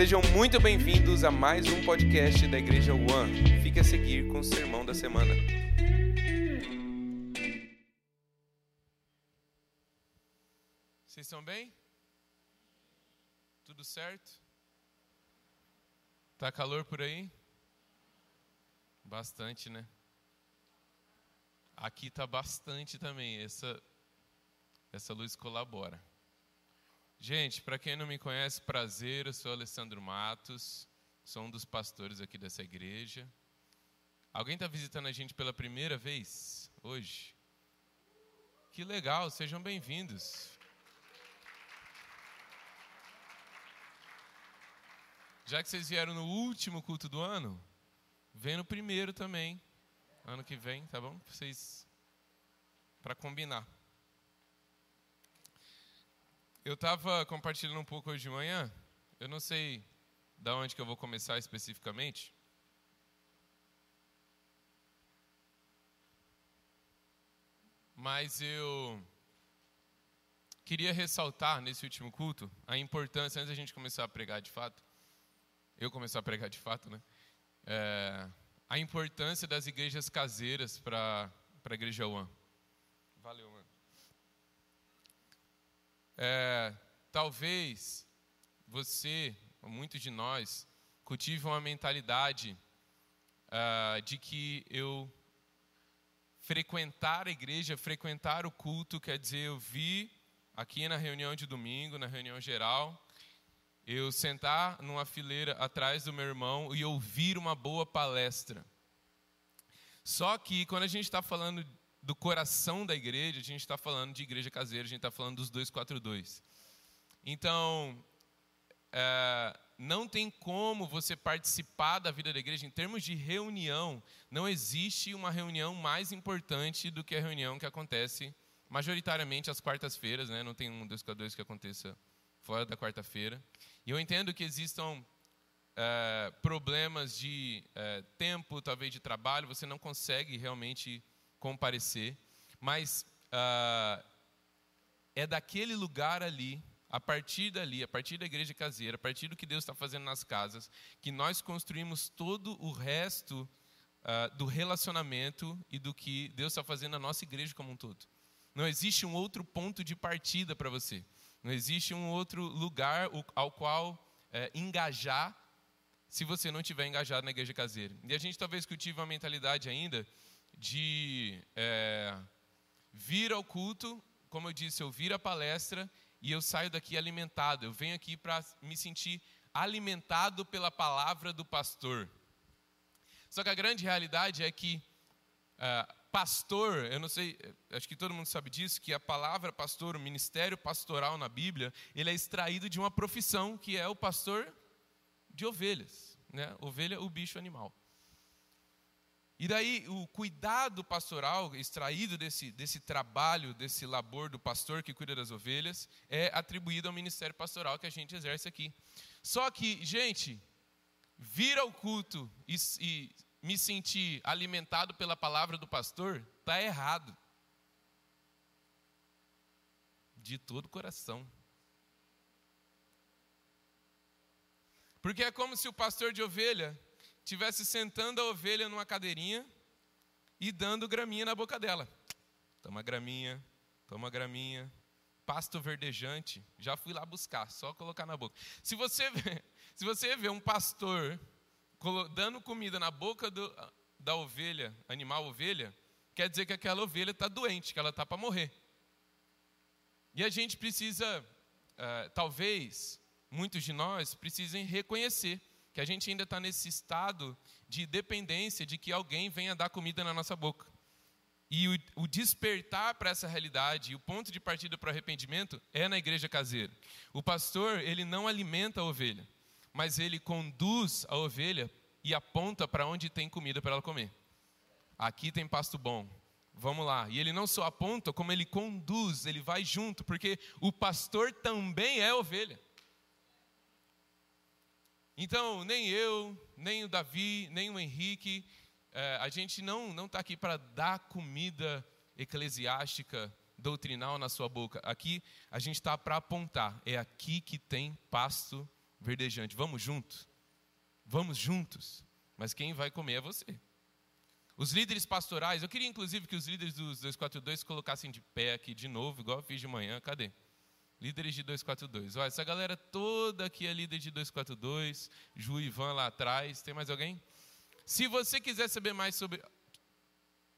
Sejam muito bem-vindos a mais um podcast da Igreja One. Fique a seguir com o sermão da semana. Vocês estão bem? Tudo certo? Tá calor por aí? Bastante, né? Aqui tá bastante também. Essa essa luz colabora. Gente, para quem não me conhece, prazer, eu sou Alessandro Matos, sou um dos pastores aqui dessa igreja. Alguém está visitando a gente pela primeira vez hoje? Que legal, sejam bem-vindos. Já que vocês vieram no último culto do ano, vem no primeiro também, ano que vem, tá bom? Vocês para combinar. Eu estava compartilhando um pouco hoje de manhã. Eu não sei da onde que eu vou começar especificamente. Mas eu queria ressaltar nesse último culto a importância, antes da gente começar a pregar de fato, eu começar a pregar de fato, né? É, a importância das igrejas caseiras para a Igreja One. Valeu, mano. É, talvez você, muitos de nós, cultive uma mentalidade uh, de que eu frequentar a igreja, frequentar o culto, quer dizer, eu vi aqui na reunião de domingo, na reunião geral, eu sentar numa fileira atrás do meu irmão e ouvir uma boa palestra. Só que quando a gente está falando do coração da igreja, a gente está falando de igreja caseira, a gente está falando dos 242. Então, é, não tem como você participar da vida da igreja em termos de reunião. Não existe uma reunião mais importante do que a reunião que acontece majoritariamente às quartas-feiras, né? Não tem um 242 que aconteça fora da quarta-feira. E eu entendo que existam é, problemas de é, tempo, talvez de trabalho, você não consegue realmente comparecer, mas uh, é daquele lugar ali, a partir dali, a partir da igreja caseira, a partir do que Deus está fazendo nas casas, que nós construímos todo o resto uh, do relacionamento e do que Deus está fazendo na nossa igreja como um todo. Não existe um outro ponto de partida para você. Não existe um outro lugar ao qual é, engajar se você não estiver engajado na igreja caseira. E a gente talvez cultive uma mentalidade ainda de é, vir ao culto, como eu disse, eu vir à palestra e eu saio daqui alimentado. Eu venho aqui para me sentir alimentado pela palavra do pastor. Só que a grande realidade é que é, pastor, eu não sei, acho que todo mundo sabe disso, que a palavra pastor, o ministério pastoral na Bíblia, ele é extraído de uma profissão que é o pastor de ovelhas, né? Ovelha, o bicho animal. E daí o cuidado pastoral extraído desse, desse trabalho, desse labor do pastor que cuida das ovelhas, é atribuído ao ministério pastoral que a gente exerce aqui. Só que, gente, vir ao culto e, e me sentir alimentado pela palavra do pastor, está errado. De todo o coração. Porque é como se o pastor de ovelha tivesse sentando a ovelha numa cadeirinha e dando graminha na boca dela. Toma graminha, toma graminha, pasto verdejante. Já fui lá buscar, só colocar na boca. Se você vê, se você vê um pastor dando comida na boca do, da ovelha, animal ovelha, quer dizer que aquela ovelha está doente, que ela está para morrer. E a gente precisa, uh, talvez, muitos de nós precisem reconhecer que a gente ainda está nesse estado de dependência de que alguém venha dar comida na nossa boca. E o, o despertar para essa realidade, o ponto de partida para o arrependimento é na igreja caseira. O pastor, ele não alimenta a ovelha, mas ele conduz a ovelha e aponta para onde tem comida para ela comer. Aqui tem pasto bom, vamos lá. E ele não só aponta, como ele conduz, ele vai junto, porque o pastor também é ovelha. Então, nem eu, nem o Davi, nem o Henrique, é, a gente não não está aqui para dar comida eclesiástica, doutrinal na sua boca. Aqui a gente está para apontar. É aqui que tem pasto verdejante. Vamos juntos? Vamos juntos. Mas quem vai comer é você. Os líderes pastorais, eu queria inclusive que os líderes dos 242 colocassem de pé aqui de novo, igual eu fiz de manhã. Cadê? Líderes de 242. Olha, essa galera toda aqui é líder de 242. Ju e Ivan lá atrás. Tem mais alguém? Se você quiser saber mais sobre.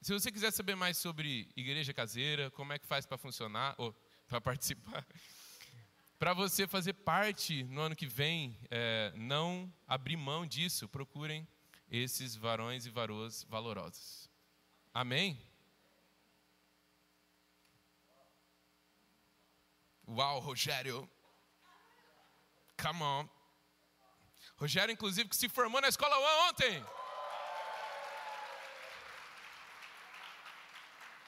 Se você quiser saber mais sobre igreja caseira, como é que faz para funcionar, ou para participar, para você fazer parte no ano que vem, é, não abrir mão disso, procurem esses varões e varoas valorosos. Amém? Uau, Rogério. Come on. Rogério, inclusive, que se formou na escola ontem.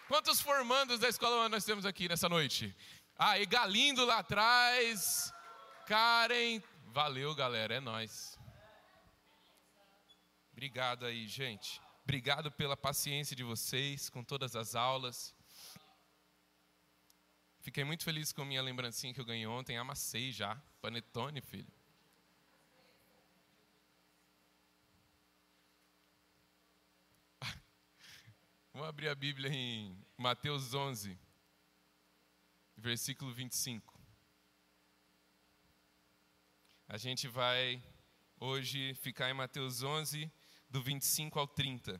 Quantos formandos da escola nós temos aqui nessa noite? Ah, e Galindo lá atrás. Karen. Valeu, galera. É nós. Obrigado aí, gente. Obrigado pela paciência de vocês com todas as aulas. Fiquei muito feliz com a minha lembrancinha que eu ganhei ontem. Amassei já. Panetone, filho. Vamos abrir a Bíblia em Mateus 11, versículo 25. A gente vai hoje ficar em Mateus 11, do 25 ao 30.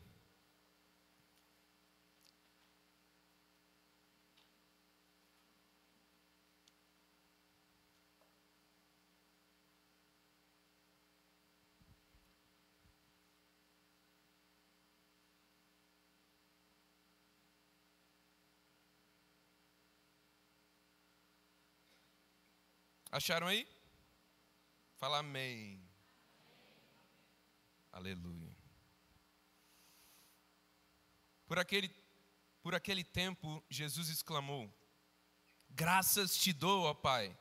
Acharam aí? Fala amém. amém. Aleluia. Por aquele, por aquele tempo, Jesus exclamou: Graças te dou, ó Pai,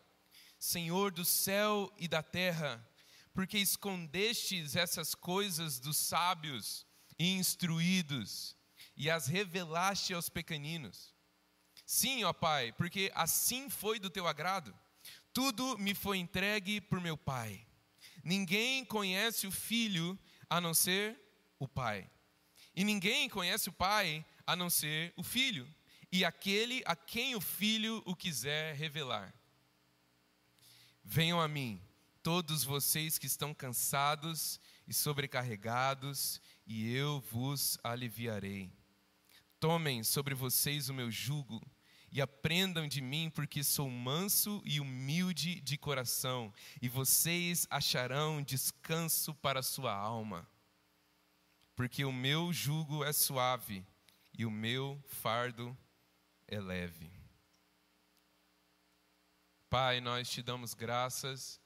Senhor do céu e da terra, porque escondestes essas coisas dos sábios e instruídos e as revelaste aos pequeninos. Sim, ó Pai, porque assim foi do teu agrado. Tudo me foi entregue por meu Pai. Ninguém conhece o Filho a não ser o Pai. E ninguém conhece o Pai a não ser o Filho, e aquele a quem o Filho o quiser revelar. Venham a mim, todos vocês que estão cansados e sobrecarregados, e eu vos aliviarei. Tomem sobre vocês o meu jugo e aprendam de mim, porque sou manso e humilde de coração, e vocês acharão descanso para a sua alma. Porque o meu jugo é suave e o meu fardo é leve. Pai, nós te damos graças,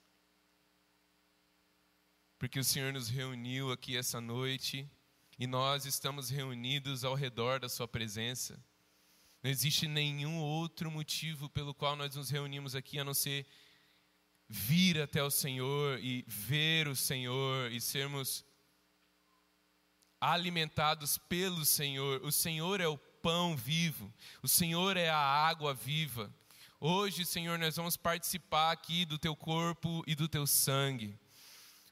porque o Senhor nos reuniu aqui essa noite e nós estamos reunidos ao redor da Sua presença. Não existe nenhum outro motivo pelo qual nós nos reunimos aqui a não ser vir até o Senhor e ver o Senhor e sermos alimentados pelo Senhor. O Senhor é o pão vivo, o Senhor é a água viva. Hoje, Senhor, nós vamos participar aqui do teu corpo e do teu sangue.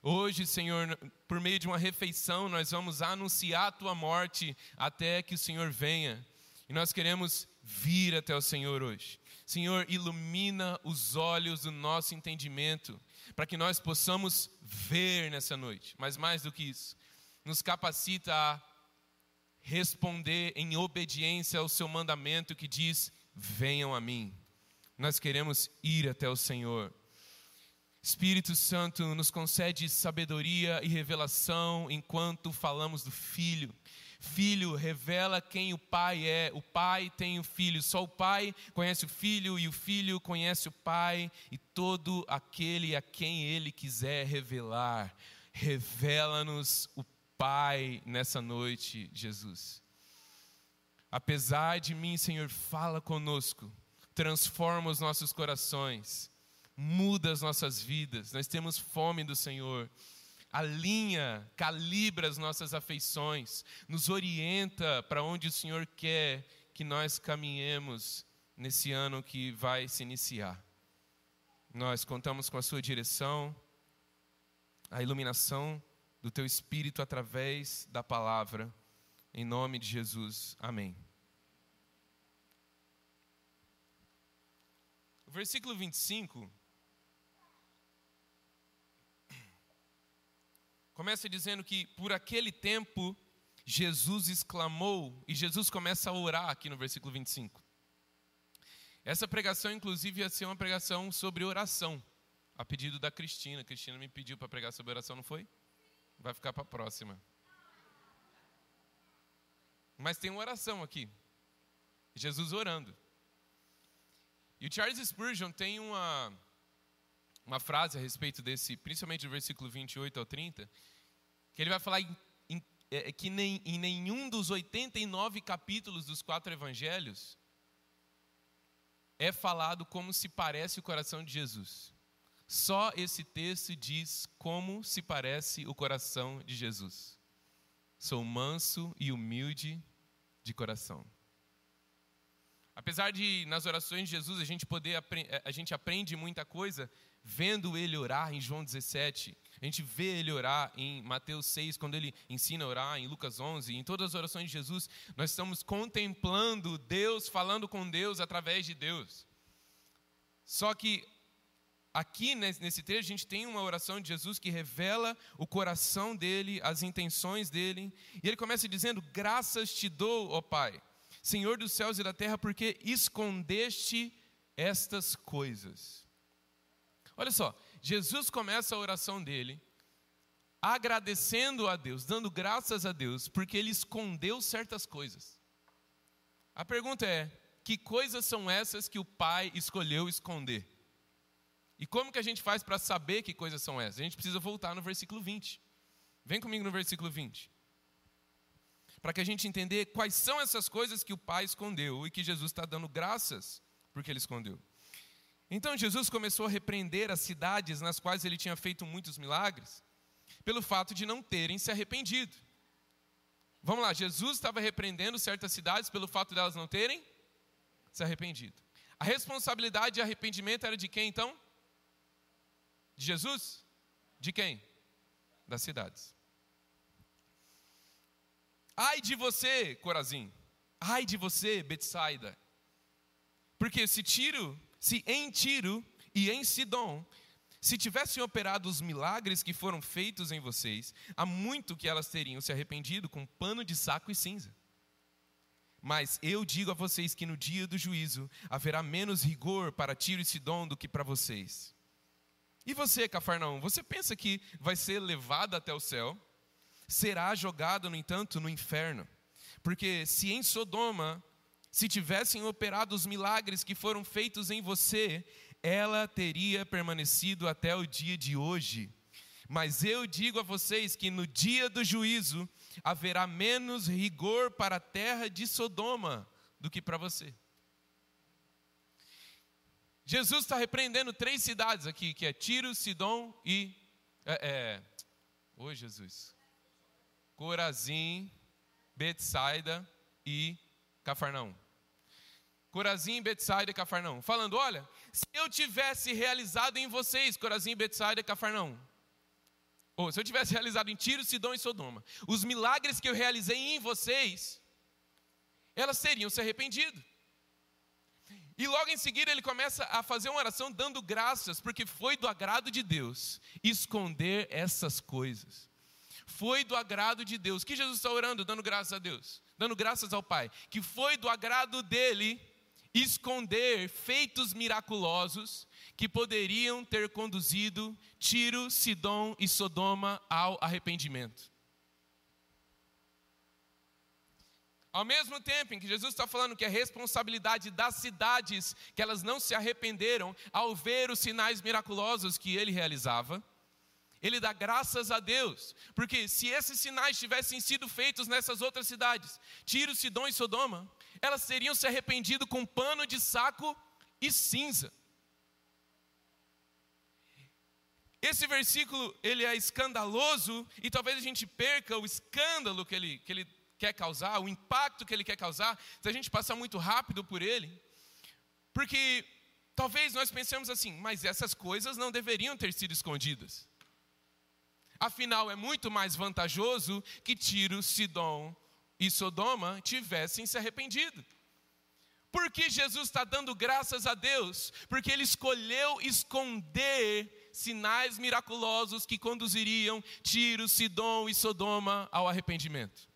Hoje, Senhor, por meio de uma refeição, nós vamos anunciar a tua morte até que o Senhor venha. E nós queremos vir até o Senhor hoje. Senhor, ilumina os olhos do nosso entendimento, para que nós possamos ver nessa noite. Mas mais do que isso, nos capacita a responder em obediência ao seu mandamento que diz: venham a mim. Nós queremos ir até o Senhor. Espírito Santo nos concede sabedoria e revelação enquanto falamos do Filho. Filho revela quem o pai é, o pai tem o filho, só o pai conhece o filho e o filho conhece o pai e todo aquele a quem ele quiser revelar. Revela-nos o Pai nessa noite, Jesus. Apesar de mim, Senhor, fala conosco, transforma os nossos corações, muda as nossas vidas. Nós temos fome do Senhor alinha, calibra as nossas afeições, nos orienta para onde o Senhor quer que nós caminhemos nesse ano que vai se iniciar. Nós contamos com a sua direção a iluminação do teu espírito através da palavra. Em nome de Jesus. Amém. Versículo 25 começa dizendo que por aquele tempo Jesus exclamou, e Jesus começa a orar aqui no versículo 25. Essa pregação, inclusive, ia ser uma pregação sobre oração, a pedido da Cristina. A Cristina me pediu para pregar sobre oração, não foi? Vai ficar para a próxima. Mas tem uma oração aqui. Jesus orando. E o Charles Spurgeon tem uma, uma frase a respeito desse, principalmente do versículo 28 ao 30, que ele vai falar em, em, é, que nem, em nenhum dos 89 capítulos dos quatro evangelhos é falado como se parece o coração de Jesus. Só esse texto diz como se parece o coração de Jesus. Sou manso e humilde de coração. Apesar de nas orações de Jesus a gente poder a gente aprende muita coisa vendo ele orar em João 17. A gente vê ele orar em Mateus 6, quando ele ensina a orar, em Lucas 11, em todas as orações de Jesus, nós estamos contemplando Deus, falando com Deus através de Deus. Só que aqui nesse trecho a gente tem uma oração de Jesus que revela o coração dele, as intenções dele. E ele começa dizendo: Graças te dou, ó Pai, Senhor dos céus e da terra, porque escondeste estas coisas. Olha só, Jesus começa a oração dele agradecendo a Deus, dando graças a Deus, porque ele escondeu certas coisas. A pergunta é: que coisas são essas que o Pai escolheu esconder? E como que a gente faz para saber que coisas são essas? A gente precisa voltar no versículo 20. Vem comigo no versículo 20. Para que a gente entender quais são essas coisas que o Pai escondeu e que Jesus está dando graças porque ele escondeu. Então Jesus começou a repreender as cidades nas quais ele tinha feito muitos milagres, pelo fato de não terem se arrependido. Vamos lá, Jesus estava repreendendo certas cidades pelo fato delas não terem se arrependido. A responsabilidade de arrependimento era de quem então? De Jesus? De quem? Das cidades. Ai de você, Corazim. Ai de você, Betsaida. Porque se Tiro, se em Tiro e em Sidom, se tivessem operado os milagres que foram feitos em vocês, há muito que elas teriam se arrependido com pano de saco e cinza. Mas eu digo a vocês que no dia do juízo haverá menos rigor para Tiro e Sidom do que para vocês. E você, Cafarnaum, você pensa que vai ser levado até o céu? Será jogado, no entanto, no inferno. Porque se em Sodoma se tivessem operado os milagres que foram feitos em você, ela teria permanecido até o dia de hoje. Mas eu digo a vocês que no dia do juízo haverá menos rigor para a terra de Sodoma do que para você. Jesus está repreendendo três cidades aqui, que é Tiro, Sidom e. É, é, Oi, Jesus. Corazim, Betsaida e Cafarnaum. Corazim, Betsaida e Cafarnaum. Falando, olha, se eu tivesse realizado em vocês, Corazim, Betsaida e Cafarnaum, ou se eu tivesse realizado em Tiro, Sidom e Sodoma, os milagres que eu realizei em vocês, elas teriam se arrependido. E logo em seguida ele começa a fazer uma oração dando graças, porque foi do agrado de Deus esconder essas coisas. Foi do agrado de Deus. Que Jesus está orando, dando graças a Deus, dando graças ao Pai. Que foi do agrado dele esconder feitos miraculosos que poderiam ter conduzido Tiro, Sidom e Sodoma ao arrependimento. Ao mesmo tempo em que Jesus está falando que a responsabilidade das cidades, que elas não se arrependeram ao ver os sinais miraculosos que ele realizava, ele dá graças a Deus, porque se esses sinais tivessem sido feitos nessas outras cidades, Tiro, Sidom e Sodoma, elas teriam se arrependido com pano de saco e cinza. Esse versículo, ele é escandaloso e talvez a gente perca o escândalo que ele, que ele quer causar, o impacto que ele quer causar, se a gente passar muito rápido por ele. Porque talvez nós pensemos assim, mas essas coisas não deveriam ter sido escondidas. Afinal, é muito mais vantajoso que Tiro, Sidom e Sodoma tivessem se arrependido. Por que Jesus está dando graças a Deus? Porque Ele escolheu esconder sinais miraculosos que conduziriam Tiro, Sidom e Sodoma ao arrependimento.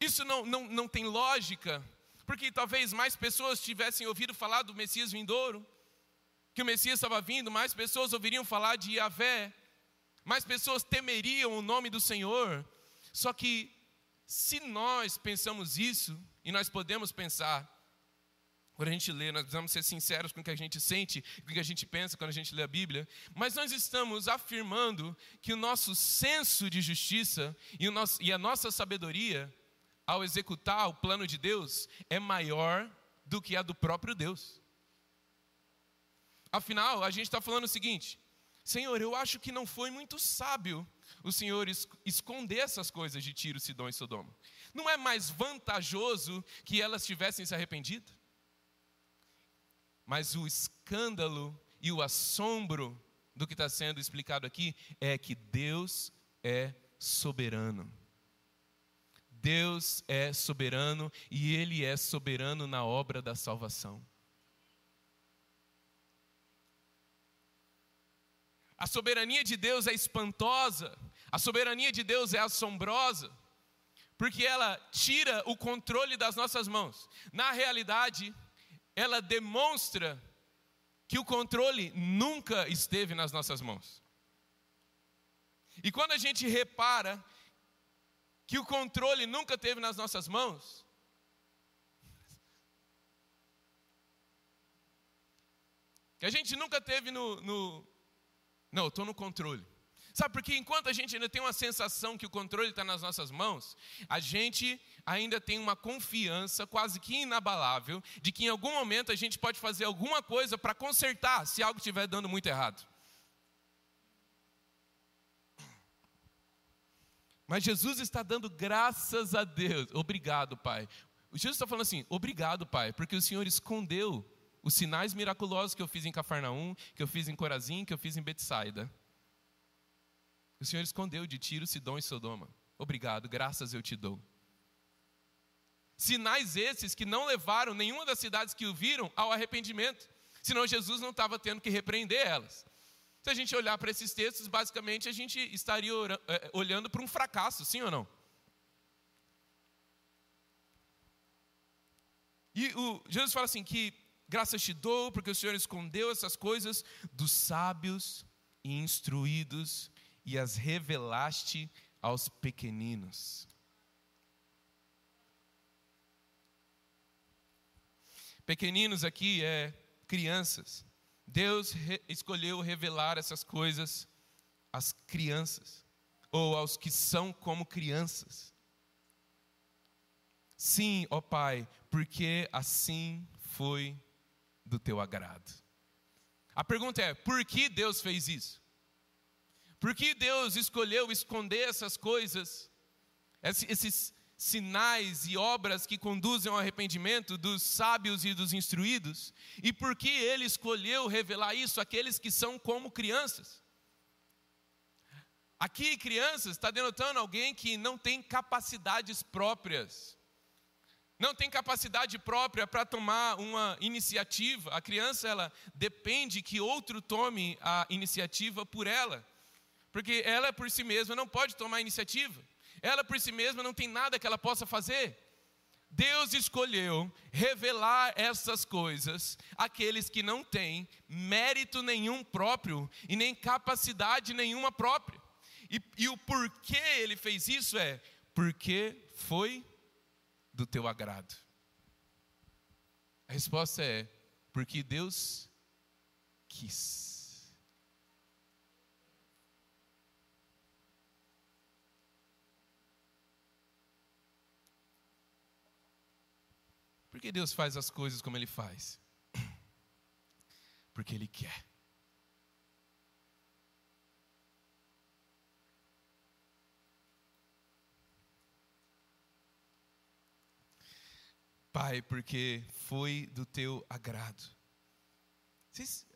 Isso não, não, não tem lógica, porque talvez mais pessoas tivessem ouvido falar do Messias vindouro, que o Messias estava vindo, mais pessoas ouviriam falar de Yahvé, mais pessoas temeriam o nome do Senhor. Só que, se nós pensamos isso, e nós podemos pensar, quando a gente lê, nós precisamos ser sinceros com o que a gente sente, com o que a gente pensa quando a gente lê a Bíblia, mas nós estamos afirmando que o nosso senso de justiça e, nosso, e a nossa sabedoria, ao executar o plano de Deus, é maior do que a do próprio Deus. Afinal, a gente está falando o seguinte: Senhor, eu acho que não foi muito sábio o Senhor esconder essas coisas de Tiro, Sidom e Sodoma. Não é mais vantajoso que elas tivessem se arrependido? Mas o escândalo e o assombro do que está sendo explicado aqui é que Deus é soberano. Deus é soberano e Ele é soberano na obra da salvação. A soberania de Deus é espantosa, a soberania de Deus é assombrosa, porque ela tira o controle das nossas mãos. Na realidade, ela demonstra que o controle nunca esteve nas nossas mãos. E quando a gente repara que o controle nunca teve nas nossas mãos, que a gente nunca teve no. no não, estou no controle. Sabe, porque enquanto a gente ainda tem uma sensação que o controle está nas nossas mãos, a gente ainda tem uma confiança quase que inabalável de que em algum momento a gente pode fazer alguma coisa para consertar se algo estiver dando muito errado. Mas Jesus está dando graças a Deus. Obrigado, Pai. Jesus está falando assim: obrigado, Pai, porque o Senhor escondeu os sinais miraculosos que eu fiz em Cafarnaum, que eu fiz em Corazim, que eu fiz em Betsaida. O Senhor escondeu de Tiro, Sidom e Sodoma. Obrigado, graças eu te dou. Sinais esses que não levaram nenhuma das cidades que o viram ao arrependimento, senão Jesus não estava tendo que repreender elas. Se a gente olhar para esses textos, basicamente a gente estaria eh, olhando para um fracasso, sim ou não? E o, Jesus fala assim: que graças te dou, porque o Senhor escondeu essas coisas dos sábios e instruídos e as revelaste aos pequeninos. Pequeninos aqui é crianças. Deus re escolheu revelar essas coisas às crianças, ou aos que são como crianças. Sim, ó Pai, porque assim foi do teu agrado. A pergunta é: por que Deus fez isso? Por que Deus escolheu esconder essas coisas, esses sinais e obras que conduzem ao arrependimento dos sábios e dos instruídos? E por que Ele escolheu revelar isso àqueles que são como crianças? Aqui, crianças, está denotando alguém que não tem capacidades próprias, não tem capacidade própria para tomar uma iniciativa. A criança, ela depende que outro tome a iniciativa por ela porque ela por si mesma não pode tomar iniciativa, ela por si mesma não tem nada que ela possa fazer. Deus escolheu revelar essas coisas àqueles que não têm mérito nenhum próprio e nem capacidade nenhuma própria. E, e o porquê ele fez isso é porque foi do teu agrado. A resposta é porque Deus quis. Por que Deus faz as coisas como Ele faz? Porque Ele quer. Pai, porque foi do teu agrado. Vocês,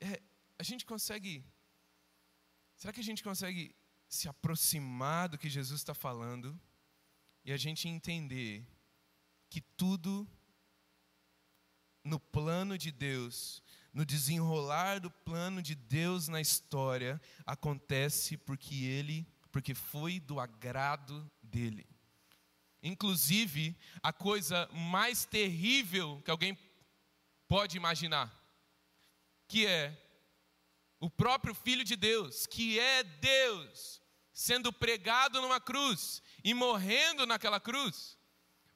é, a gente consegue. Será que a gente consegue se aproximar do que Jesus está falando e a gente entender que tudo no plano de Deus, no desenrolar do plano de Deus na história, acontece porque ele, porque foi do agrado dele. Inclusive, a coisa mais terrível que alguém pode imaginar, que é o próprio Filho de Deus, que é Deus, sendo pregado numa cruz e morrendo naquela cruz.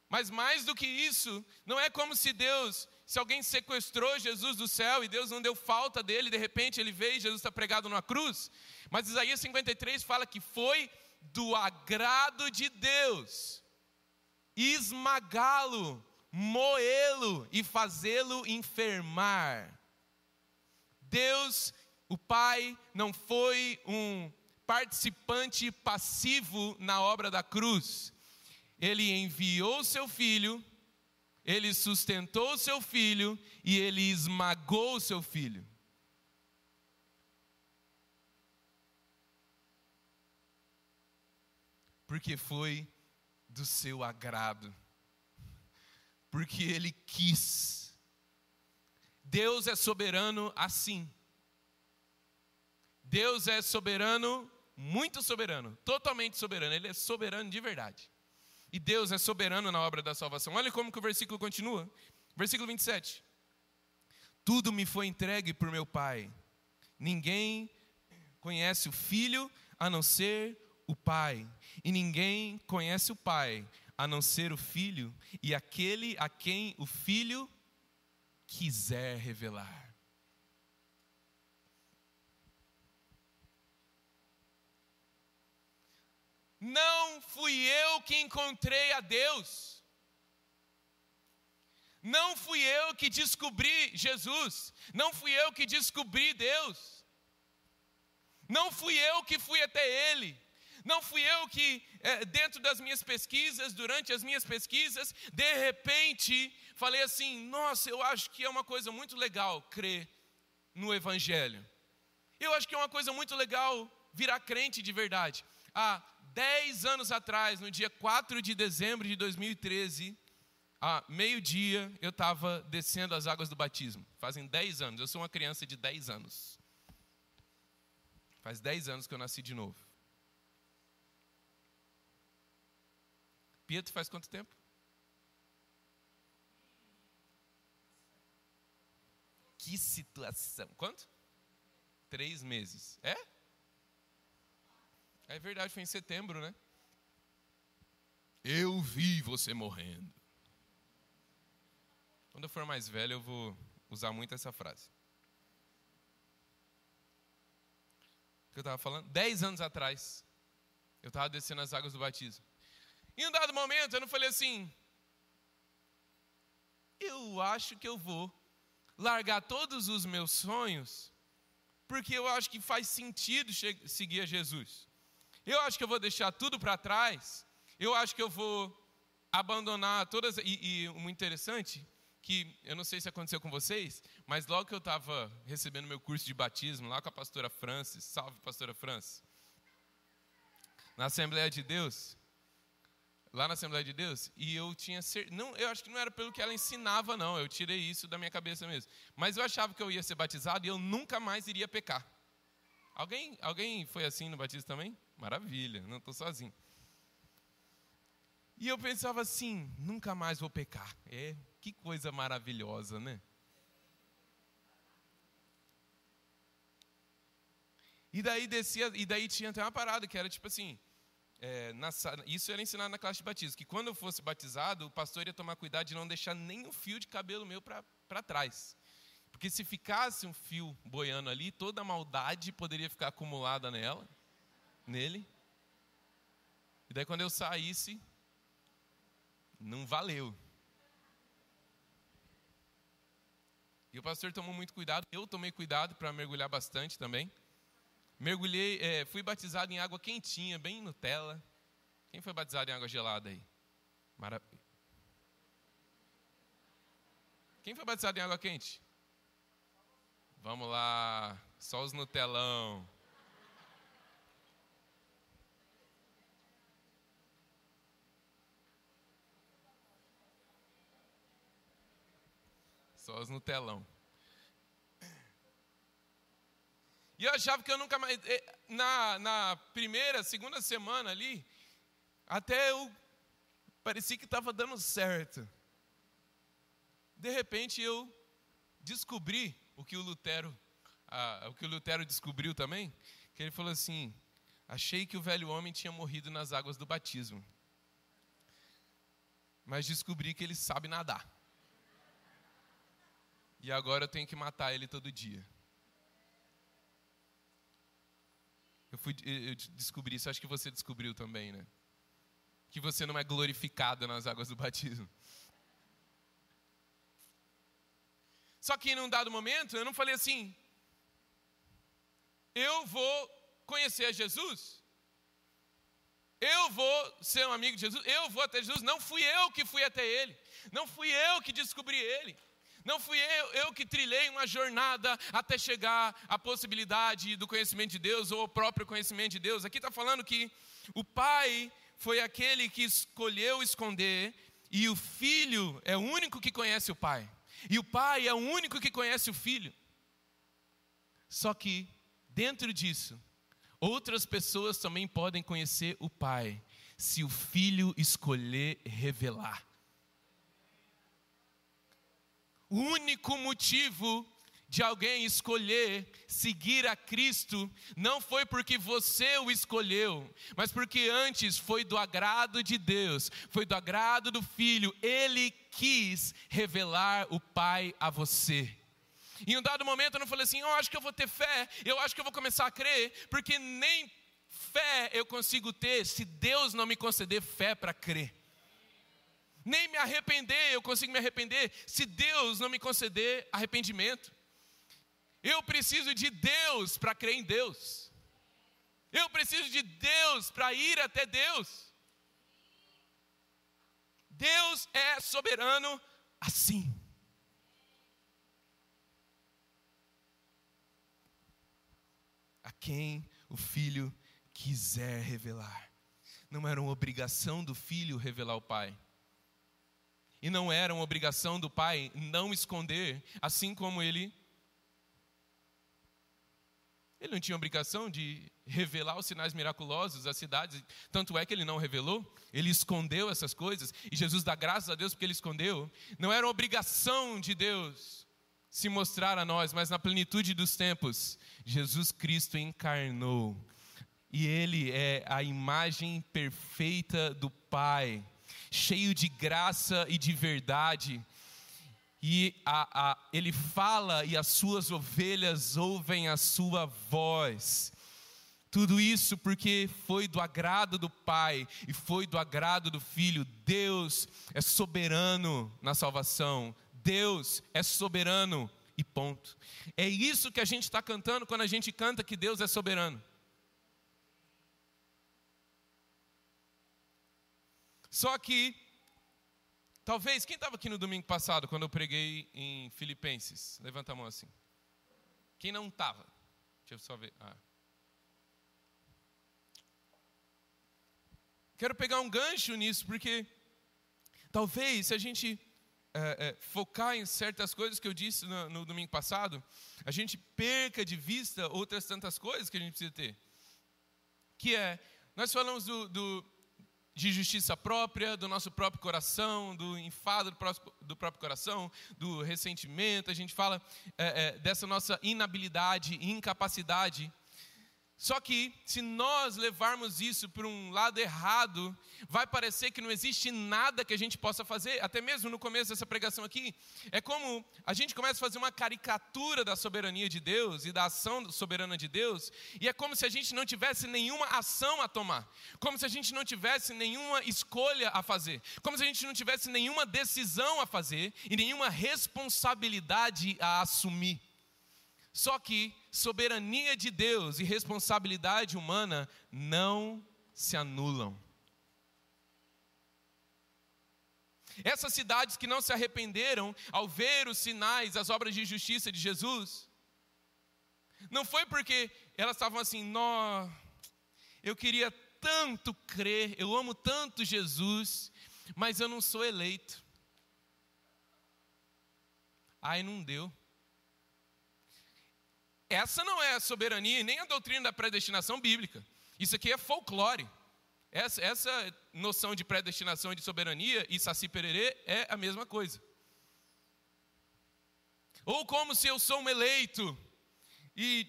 Mas mais do que isso, não é como se Deus, se alguém sequestrou Jesus do céu e Deus não deu falta dele, de repente ele veio e Jesus está pregado numa cruz. Mas Isaías 53 fala que foi do agrado de Deus esmagá-lo, moê-lo e fazê-lo enfermar. Deus, o Pai, não foi um participante passivo na obra da cruz. Ele enviou seu filho, ele sustentou seu filho e ele esmagou seu filho. Porque foi do seu agrado. Porque ele quis. Deus é soberano assim. Deus é soberano muito soberano, totalmente soberano, ele é soberano de verdade. E Deus é soberano na obra da salvação. Olha como que o versículo continua. Versículo 27. Tudo me foi entregue por meu Pai. Ninguém conhece o Filho a não ser o Pai. E ninguém conhece o Pai a não ser o Filho e aquele a quem o Filho quiser revelar. Não fui eu que encontrei a Deus. Não fui eu que descobri Jesus. Não fui eu que descobri Deus. Não fui eu que fui até Ele. Não fui eu que, é, dentro das minhas pesquisas, durante as minhas pesquisas, de repente, falei assim: nossa, eu acho que é uma coisa muito legal crer no Evangelho. Eu acho que é uma coisa muito legal virar crente de verdade. Ah, dez anos atrás, no dia 4 de dezembro de 2013, a meio-dia, eu estava descendo as águas do batismo. Fazem dez anos, eu sou uma criança de dez anos. Faz dez anos que eu nasci de novo. Pietro faz quanto tempo? Que situação. Quanto? Três meses. É? É verdade, foi em setembro, né? Eu vi você morrendo. Quando eu for mais velho, eu vou usar muito essa frase. O que eu estava falando? Dez anos atrás, eu estava descendo as águas do batismo. Em um dado momento, eu não falei assim, eu acho que eu vou largar todos os meus sonhos, porque eu acho que faz sentido seguir a Jesus. Eu acho que eu vou deixar tudo para trás. Eu acho que eu vou abandonar todas. E, e o interessante, que eu não sei se aconteceu com vocês, mas logo que eu estava recebendo meu curso de batismo, lá com a pastora Francis, salve pastora Francis, na Assembleia de Deus, lá na Assembleia de Deus, e eu tinha ser, não, eu acho que não era pelo que ela ensinava não, eu tirei isso da minha cabeça mesmo. Mas eu achava que eu ia ser batizado e eu nunca mais iria pecar. Alguém, alguém foi assim no batismo também? Maravilha, não estou sozinho. E eu pensava assim, nunca mais vou pecar. É, que coisa maravilhosa, né? E daí descia, e daí tinha até uma parada que era tipo assim, é, na, isso era ensinado na classe de batismo, que quando eu fosse batizado, o pastor ia tomar cuidado de não deixar nem um fio de cabelo meu para trás. Porque se ficasse um fio boiando ali, toda a maldade poderia ficar acumulada nela nele. E daí quando eu saísse, não valeu. E o pastor tomou muito cuidado, eu tomei cuidado para mergulhar bastante também. Mergulhei, é, fui batizado em água quentinha, bem Nutella. Quem foi batizado em água gelada aí? Mara... Quem foi batizado em água quente? Vamos lá, só os Nutelão. Só os Nutelão. E eu achava que eu nunca mais. Eh, na, na primeira, segunda semana ali, até eu parecia que estava dando certo. De repente eu descobri o que o Lutero, ah, o que o Lutero descobriu também, que ele falou assim: achei que o velho homem tinha morrido nas águas do batismo, mas descobri que ele sabe nadar. E agora eu tenho que matar ele todo dia. Eu, fui, eu descobri isso, acho que você descobriu também, né? Que você não é glorificado nas águas do batismo. Só que num dado momento eu não falei assim, eu vou conhecer a Jesus, eu vou ser um amigo de Jesus, eu vou até Jesus. Não fui eu que fui até Ele, não fui eu que descobri Ele. Não fui eu, eu que trilhei uma jornada até chegar à possibilidade do conhecimento de Deus ou ao próprio conhecimento de Deus. Aqui está falando que o pai foi aquele que escolheu esconder e o filho é o único que conhece o pai. E o pai é o único que conhece o filho. Só que, dentro disso, outras pessoas também podem conhecer o pai, se o filho escolher revelar. O único motivo de alguém escolher seguir a Cristo não foi porque você o escolheu, mas porque antes foi do agrado de Deus, foi do agrado do Filho, ele quis revelar o Pai a você. Em um dado momento eu não falei assim, eu acho que eu vou ter fé, eu acho que eu vou começar a crer, porque nem fé eu consigo ter se Deus não me conceder fé para crer nem me arrepender, eu consigo me arrepender se Deus não me conceder arrependimento. Eu preciso de Deus para crer em Deus. Eu preciso de Deus para ir até Deus. Deus é soberano assim. A quem o filho quiser revelar. Não era uma obrigação do filho revelar o pai e não era uma obrigação do pai não esconder, assim como ele. Ele não tinha obrigação de revelar os sinais miraculosos às cidades, tanto é que ele não revelou, ele escondeu essas coisas, e Jesus dá graças a Deus porque ele escondeu. Não era obrigação de Deus se mostrar a nós, mas na plenitude dos tempos, Jesus Cristo encarnou, e ele é a imagem perfeita do Pai cheio de graça e de verdade. E a, a, ele fala e as suas ovelhas ouvem a sua voz. Tudo isso porque foi do agrado do Pai e foi do agrado do Filho. Deus é soberano na salvação. Deus é soberano e ponto. É isso que a gente está cantando quando a gente canta que Deus é soberano. Só que, talvez, quem estava aqui no domingo passado, quando eu preguei em Filipenses? Levanta a mão assim. Quem não estava? Deixa eu só ver. Ah. Quero pegar um gancho nisso, porque talvez se a gente é, é, focar em certas coisas que eu disse no, no, domingo passado, a gente perca de vista outras tantas coisas que a gente precisa ter. Que é, nós falamos do, do de justiça própria, do nosso próprio coração, do enfado do, próprio, do próprio coração, do ressentimento, a gente fala é, é, dessa nossa inabilidade incapacidade só que, se nós levarmos isso para um lado errado, vai parecer que não existe nada que a gente possa fazer. Até mesmo no começo dessa pregação aqui, é como a gente começa a fazer uma caricatura da soberania de Deus e da ação soberana de Deus, e é como se a gente não tivesse nenhuma ação a tomar, como se a gente não tivesse nenhuma escolha a fazer, como se a gente não tivesse nenhuma decisão a fazer e nenhuma responsabilidade a assumir. Só que soberania de Deus e responsabilidade humana não se anulam. Essas cidades que não se arrependeram ao ver os sinais, as obras de justiça de Jesus, não foi porque elas estavam assim, nó, eu queria tanto crer, eu amo tanto Jesus, mas eu não sou eleito. Ai, não deu. Essa não é a soberania e nem a doutrina da predestinação bíblica. Isso aqui é folclore. Essa, essa noção de predestinação e de soberania e saci pererê é a mesma coisa. Ou como se eu sou um eleito e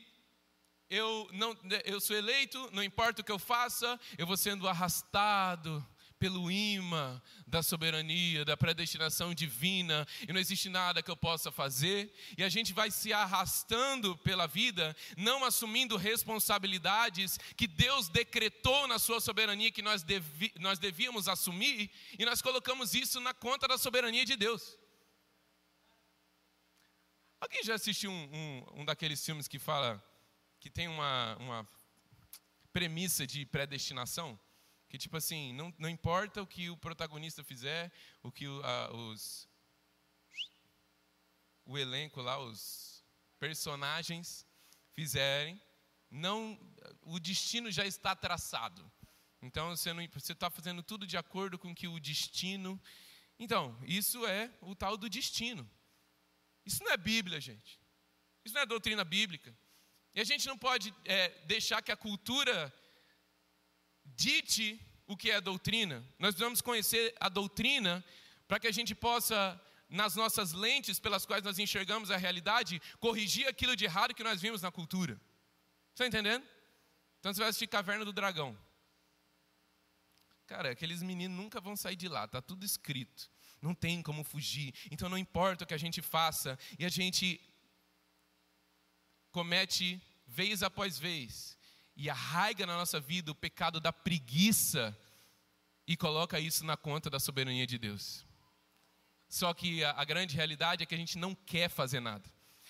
eu não eu sou eleito, não importa o que eu faça, eu vou sendo arrastado pelo imã da soberania, da predestinação divina, e não existe nada que eu possa fazer, e a gente vai se arrastando pela vida, não assumindo responsabilidades que Deus decretou na sua soberania que nós, devi, nós devíamos assumir, e nós colocamos isso na conta da soberania de Deus. Alguém já assistiu um, um, um daqueles filmes que fala, que tem uma, uma premissa de predestinação? Que tipo assim, não, não importa o que o protagonista fizer, o que o, a, os, o elenco lá, os personagens fizerem, não, o destino já está traçado. Então você está fazendo tudo de acordo com que o destino. Então, isso é o tal do destino. Isso não é Bíblia, gente. Isso não é doutrina bíblica. E a gente não pode é, deixar que a cultura dite o que é doutrina. Nós precisamos conhecer a doutrina para que a gente possa, nas nossas lentes pelas quais nós enxergamos a realidade, corrigir aquilo de errado que nós vimos na cultura. Está entendendo? Então você vai assistir Caverna do Dragão. Cara, aqueles meninos nunca vão sair de lá, tá tudo escrito. Não tem como fugir. Então não importa o que a gente faça e a gente comete vez após vez e arraiga na nossa vida o pecado da preguiça e coloca isso na conta da soberania de Deus. Só que a, a grande realidade é que a gente não quer fazer nada.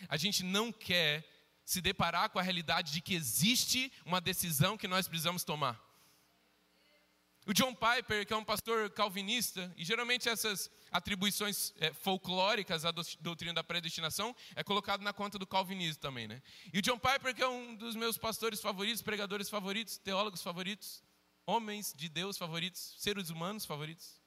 A gente não quer se deparar com a realidade de que existe uma decisão que nós precisamos tomar. O John Piper, que é um pastor calvinista, e geralmente essas atribuições é, folclóricas à doutrina da predestinação é colocado na conta do calvinismo também, né? E o John Piper, que é um dos meus pastores favoritos, pregadores favoritos, teólogos favoritos, homens de Deus favoritos, seres humanos favoritos.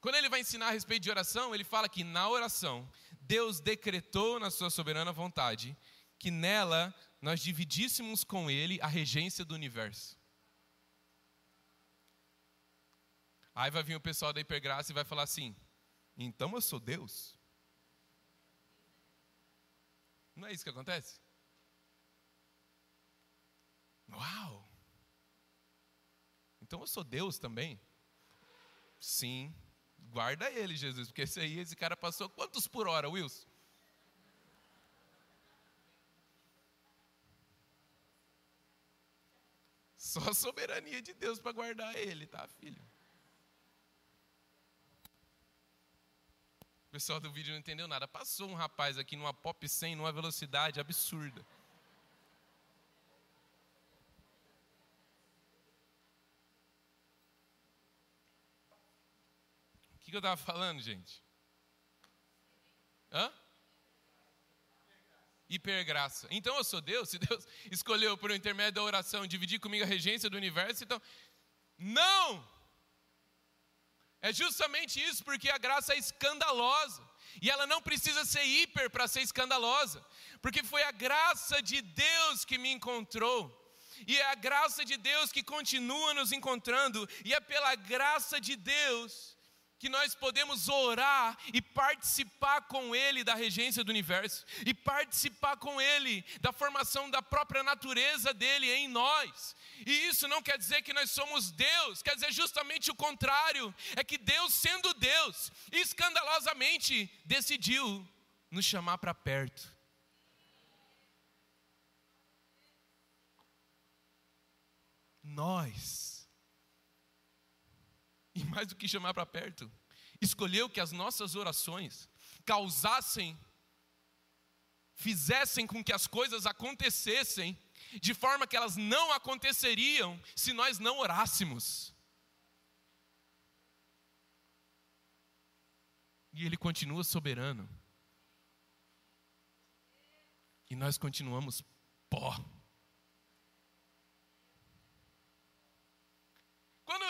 Quando ele vai ensinar a respeito de oração, ele fala que na oração Deus decretou na sua soberana vontade que nela nós dividíssemos com Ele a regência do universo. Aí vai vir o pessoal da hipergraça e vai falar assim: então eu sou Deus? Não é isso que acontece? Uau! Então eu sou Deus também? Sim, guarda ele, Jesus, porque esse aí, esse cara passou quantos por hora, Wilson? Só a soberania de Deus para guardar ele, tá, filho? O pessoal do vídeo não entendeu nada. Passou um rapaz aqui numa pop 100 numa velocidade absurda. Que eu estava falando, gente? Hã? Hipergraça. Então eu sou Deus? Se Deus escolheu por intermédio da oração dividir comigo a regência do universo, então. Não! É justamente isso, porque a graça é escandalosa. E ela não precisa ser hiper para ser escandalosa. Porque foi a graça de Deus que me encontrou. E é a graça de Deus que continua nos encontrando. E é pela graça de Deus que nós podemos orar e participar com Ele da regência do universo, e participar com Ele da formação da própria natureza dele em nós. E isso não quer dizer que nós somos Deus, quer dizer justamente o contrário: é que Deus, sendo Deus, escandalosamente decidiu nos chamar para perto. Nós mais do que chamar para perto, escolheu que as nossas orações causassem, fizessem com que as coisas acontecessem de forma que elas não aconteceriam se nós não orássemos. E Ele continua soberano. E nós continuamos pó.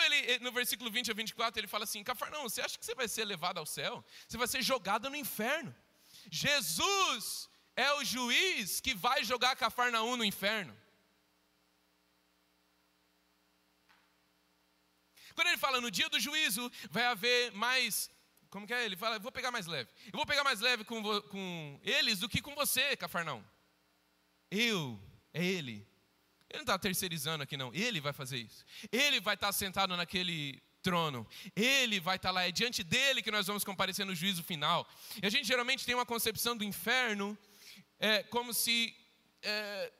Aí, no versículo 20 a 24, ele fala assim: Cafarnaum, você acha que você vai ser levado ao céu? Você vai ser jogado no inferno. Jesus é o juiz que vai jogar Cafarnaum no inferno. Quando ele fala no dia do juízo, vai haver mais. Como que é? Ele fala, vou pegar mais leve. Eu vou pegar mais leve com, com eles do que com você, Cafarnaum. Eu, é ele. Ele não está terceirizando aqui, não. Ele vai fazer isso. Ele vai estar tá sentado naquele trono. Ele vai estar tá lá. É diante dele que nós vamos comparecer no juízo final. E a gente geralmente tem uma concepção do inferno é, como se é,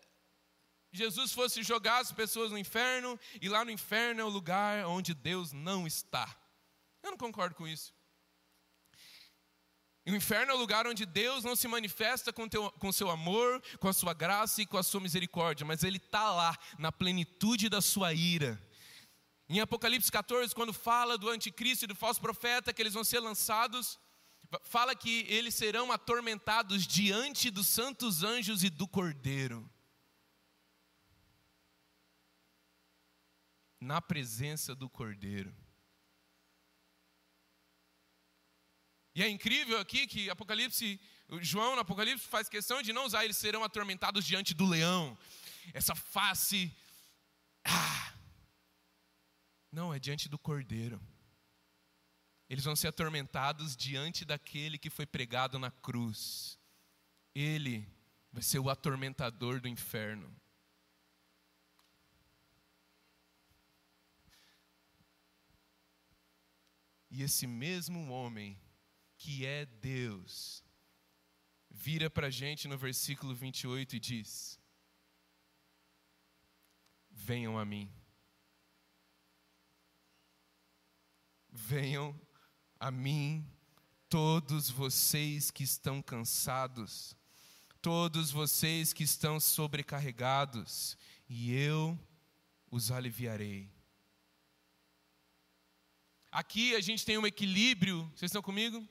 Jesus fosse jogar as pessoas no inferno e lá no inferno é o lugar onde Deus não está. Eu não concordo com isso. O inferno é o lugar onde Deus não se manifesta com, teu, com seu amor, com a sua graça e com a sua misericórdia, mas Ele está lá, na plenitude da sua ira. Em Apocalipse 14, quando fala do anticristo e do falso profeta, que eles vão ser lançados fala que eles serão atormentados diante dos santos anjos e do cordeiro. Na presença do cordeiro. E é incrível aqui que Apocalipse, João no Apocalipse faz questão de não usar eles serão atormentados diante do leão. Essa face. Ah, não, é diante do cordeiro. Eles vão ser atormentados diante daquele que foi pregado na cruz. Ele vai ser o atormentador do inferno. E esse mesmo homem, que é Deus, vira para a gente no versículo 28 e diz: Venham a mim. Venham a mim todos vocês que estão cansados, todos vocês que estão sobrecarregados, e eu os aliviarei. Aqui a gente tem um equilíbrio, vocês estão comigo?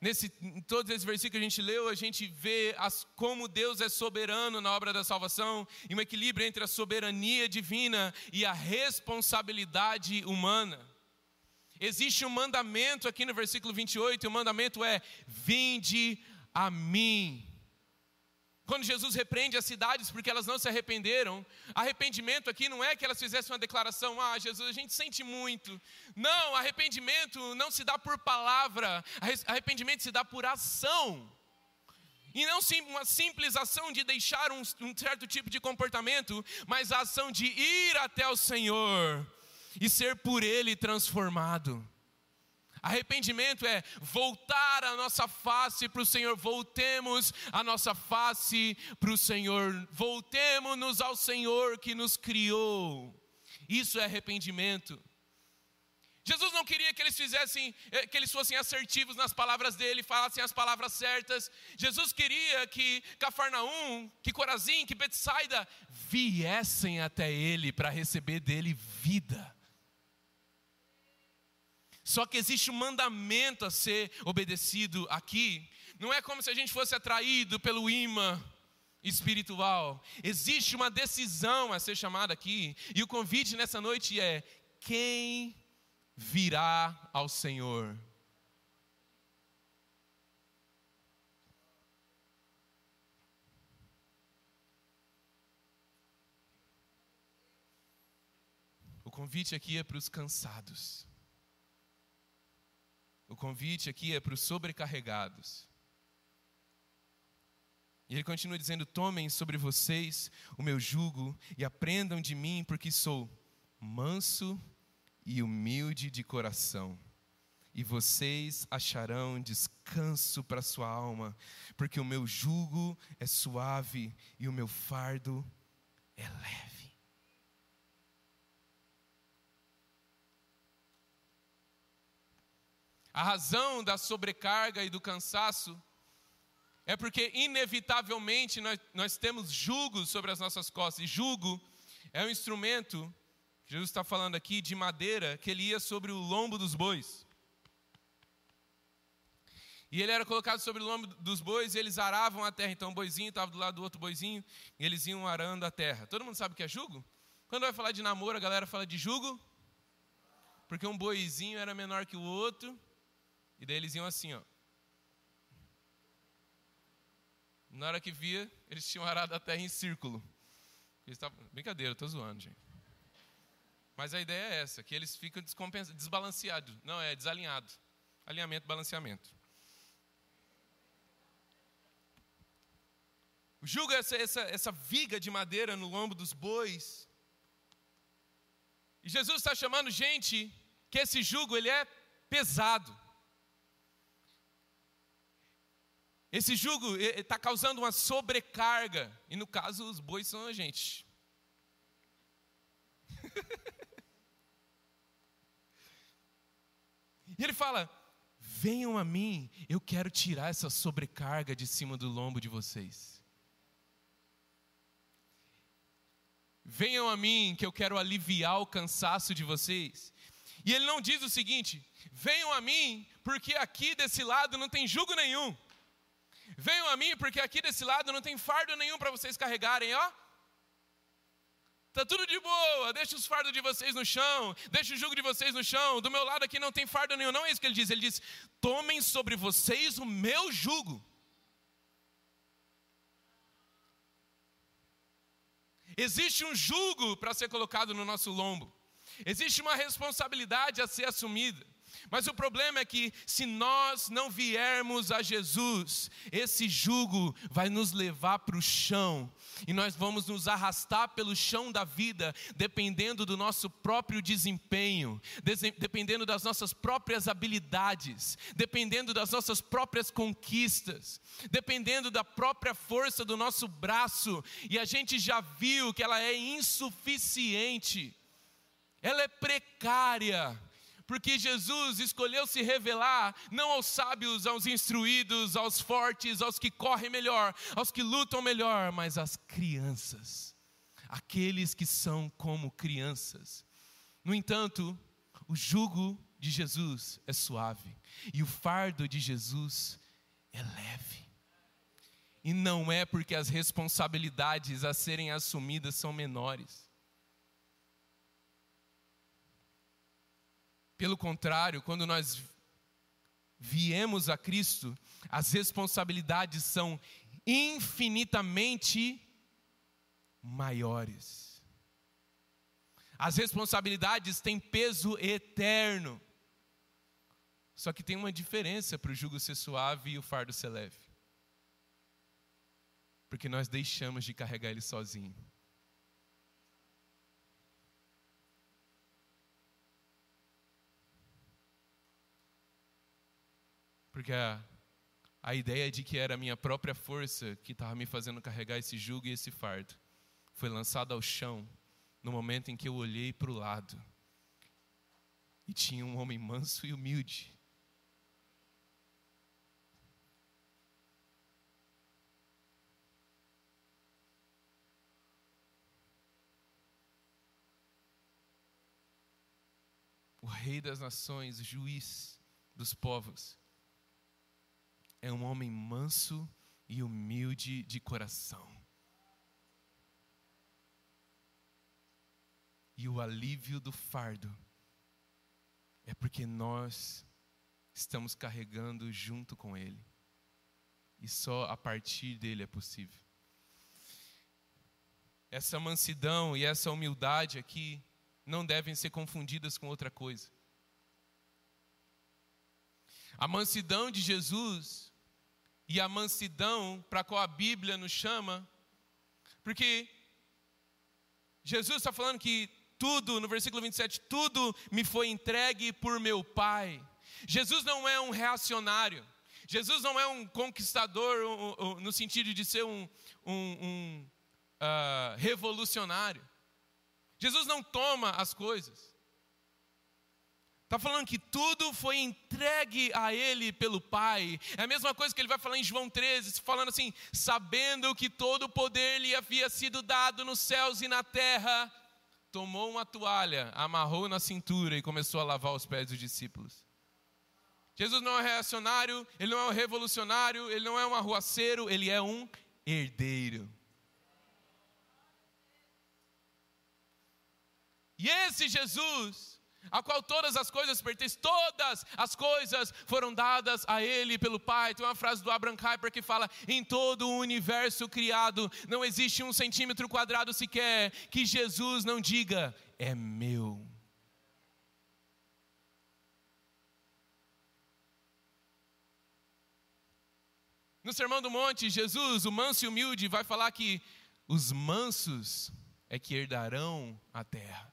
Nesse, em todos esses versículos que a gente leu, a gente vê as, como Deus é soberano na obra da salvação, e um equilíbrio entre a soberania divina e a responsabilidade humana. Existe um mandamento aqui no versículo 28, e o mandamento é: vinde a mim. Quando Jesus repreende as cidades porque elas não se arrependeram, arrependimento aqui não é que elas fizessem uma declaração, ah, Jesus, a gente sente muito. Não, arrependimento não se dá por palavra, arrependimento se dá por ação. E não uma simples ação de deixar um, um certo tipo de comportamento, mas a ação de ir até o Senhor e ser por Ele transformado. Arrependimento é voltar a nossa face para o Senhor, voltemos a nossa face para o Senhor, voltemos-nos ao Senhor que nos criou. Isso é arrependimento. Jesus não queria que eles fizessem, eh, que eles fossem assertivos nas palavras dele, falassem as palavras certas. Jesus queria que Cafarnaum, que Corazim, que Betsaida viessem até ele para receber dele vida. Só que existe um mandamento a ser obedecido aqui. Não é como se a gente fosse atraído pelo imã espiritual. Existe uma decisão a ser chamada aqui. E o convite nessa noite é: quem virá ao Senhor? O convite aqui é para os cansados. O convite aqui é para os sobrecarregados. E ele continua dizendo: Tomem sobre vocês o meu jugo e aprendam de mim, porque sou manso e humilde de coração. E vocês acharão descanso para sua alma, porque o meu jugo é suave e o meu fardo é leve. A razão da sobrecarga e do cansaço é porque, inevitavelmente, nós, nós temos julgos sobre as nossas costas. E jugo é um instrumento, Jesus está falando aqui, de madeira, que ele ia sobre o lombo dos bois. E ele era colocado sobre o lombo dos bois e eles aravam a terra. Então o boizinho estava do lado do outro boizinho e eles iam arando a terra. Todo mundo sabe o que é jugo? Quando vai falar de namoro, a galera fala de jugo, porque um boizinho era menor que o outro, e daí eles iam assim, ó. Na hora que via, eles tinham arado a terra em círculo. Eles tavam... Brincadeira, estou zoando, gente. Mas a ideia é essa, que eles ficam desbalanceados. Não, é desalinhado. Alinhamento, balanceamento. É essa, essa, essa viga de madeira no lombo dos bois. E Jesus está chamando gente que esse jugo ele é pesado. Esse jugo está causando uma sobrecarga. E no caso, os bois são a gente. e ele fala: Venham a mim, eu quero tirar essa sobrecarga de cima do lombo de vocês. Venham a mim, que eu quero aliviar o cansaço de vocês. E ele não diz o seguinte: venham a mim, porque aqui desse lado não tem jugo nenhum. Venham a mim, porque aqui desse lado não tem fardo nenhum para vocês carregarem, ó. Tá tudo de boa, deixa os fardos de vocês no chão, deixa o jugo de vocês no chão. Do meu lado aqui não tem fardo nenhum. Não é isso que ele diz. Ele diz: tomem sobre vocês o meu jugo. Existe um jugo para ser colocado no nosso lombo. Existe uma responsabilidade a ser assumida. Mas o problema é que, se nós não viermos a Jesus, esse jugo vai nos levar para o chão, e nós vamos nos arrastar pelo chão da vida, dependendo do nosso próprio desempenho, dependendo das nossas próprias habilidades, dependendo das nossas próprias conquistas, dependendo da própria força do nosso braço, e a gente já viu que ela é insuficiente, ela é precária porque Jesus escolheu se revelar não aos sábios, aos instruídos, aos fortes, aos que correm melhor, aos que lutam melhor, mas às crianças, aqueles que são como crianças. No entanto, o jugo de Jesus é suave e o fardo de Jesus é leve. E não é porque as responsabilidades a serem assumidas são menores. Pelo contrário, quando nós viemos a Cristo, as responsabilidades são infinitamente maiores. As responsabilidades têm peso eterno. Só que tem uma diferença para o jugo ser suave e o fardo ser leve. Porque nós deixamos de carregar ele sozinho. Porque a, a ideia de que era a minha própria força que estava me fazendo carregar esse jugo e esse fardo foi lançada ao chão no momento em que eu olhei para o lado e tinha um homem manso e humilde. O Rei das Nações, o juiz dos povos é um homem manso e humilde de coração. E o alívio do fardo é porque nós estamos carregando junto com Ele. E só a partir dele é possível. Essa mansidão e essa humildade aqui não devem ser confundidas com outra coisa. A mansidão de Jesus e a mansidão para qual a Bíblia nos chama, porque Jesus está falando que tudo, no versículo 27, tudo me foi entregue por meu Pai. Jesus não é um reacionário, Jesus não é um conquistador no sentido de ser um, um, um uh, revolucionário. Jesus não toma as coisas. Está falando que tudo foi entregue a ele pelo Pai. É a mesma coisa que ele vai falar em João 13, falando assim: sabendo que todo o poder lhe havia sido dado nos céus e na terra, tomou uma toalha, amarrou na cintura e começou a lavar os pés dos discípulos. Jesus não é reacionário, ele não é um revolucionário, ele não é um arruaceiro, ele é um herdeiro. E esse Jesus, a qual todas as coisas pertencem, todas as coisas foram dadas a Ele pelo Pai. Tem uma frase do Abraham Kuyper que fala: em todo o universo criado, não existe um centímetro quadrado sequer que Jesus não diga, é meu. No Sermão do Monte, Jesus, o manso e humilde, vai falar que os mansos é que herdarão a terra.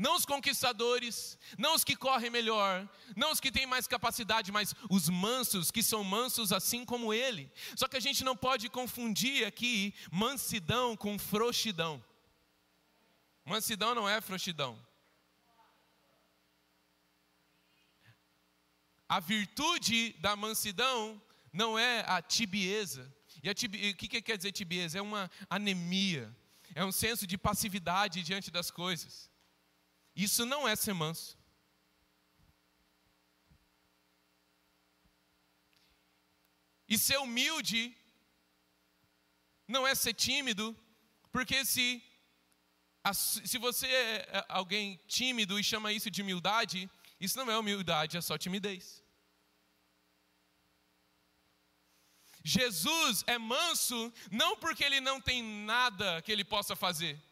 Não os conquistadores, não os que correm melhor, não os que têm mais capacidade, mas os mansos, que são mansos assim como ele. Só que a gente não pode confundir aqui mansidão com frouxidão. Mansidão não é frouxidão. A virtude da mansidão não é a tibieza. E a tibi... o que, que quer dizer tibieza? É uma anemia, é um senso de passividade diante das coisas. Isso não é ser manso. E ser humilde não é ser tímido, porque se, se você é alguém tímido e chama isso de humildade, isso não é humildade, é só timidez. Jesus é manso não porque ele não tem nada que ele possa fazer.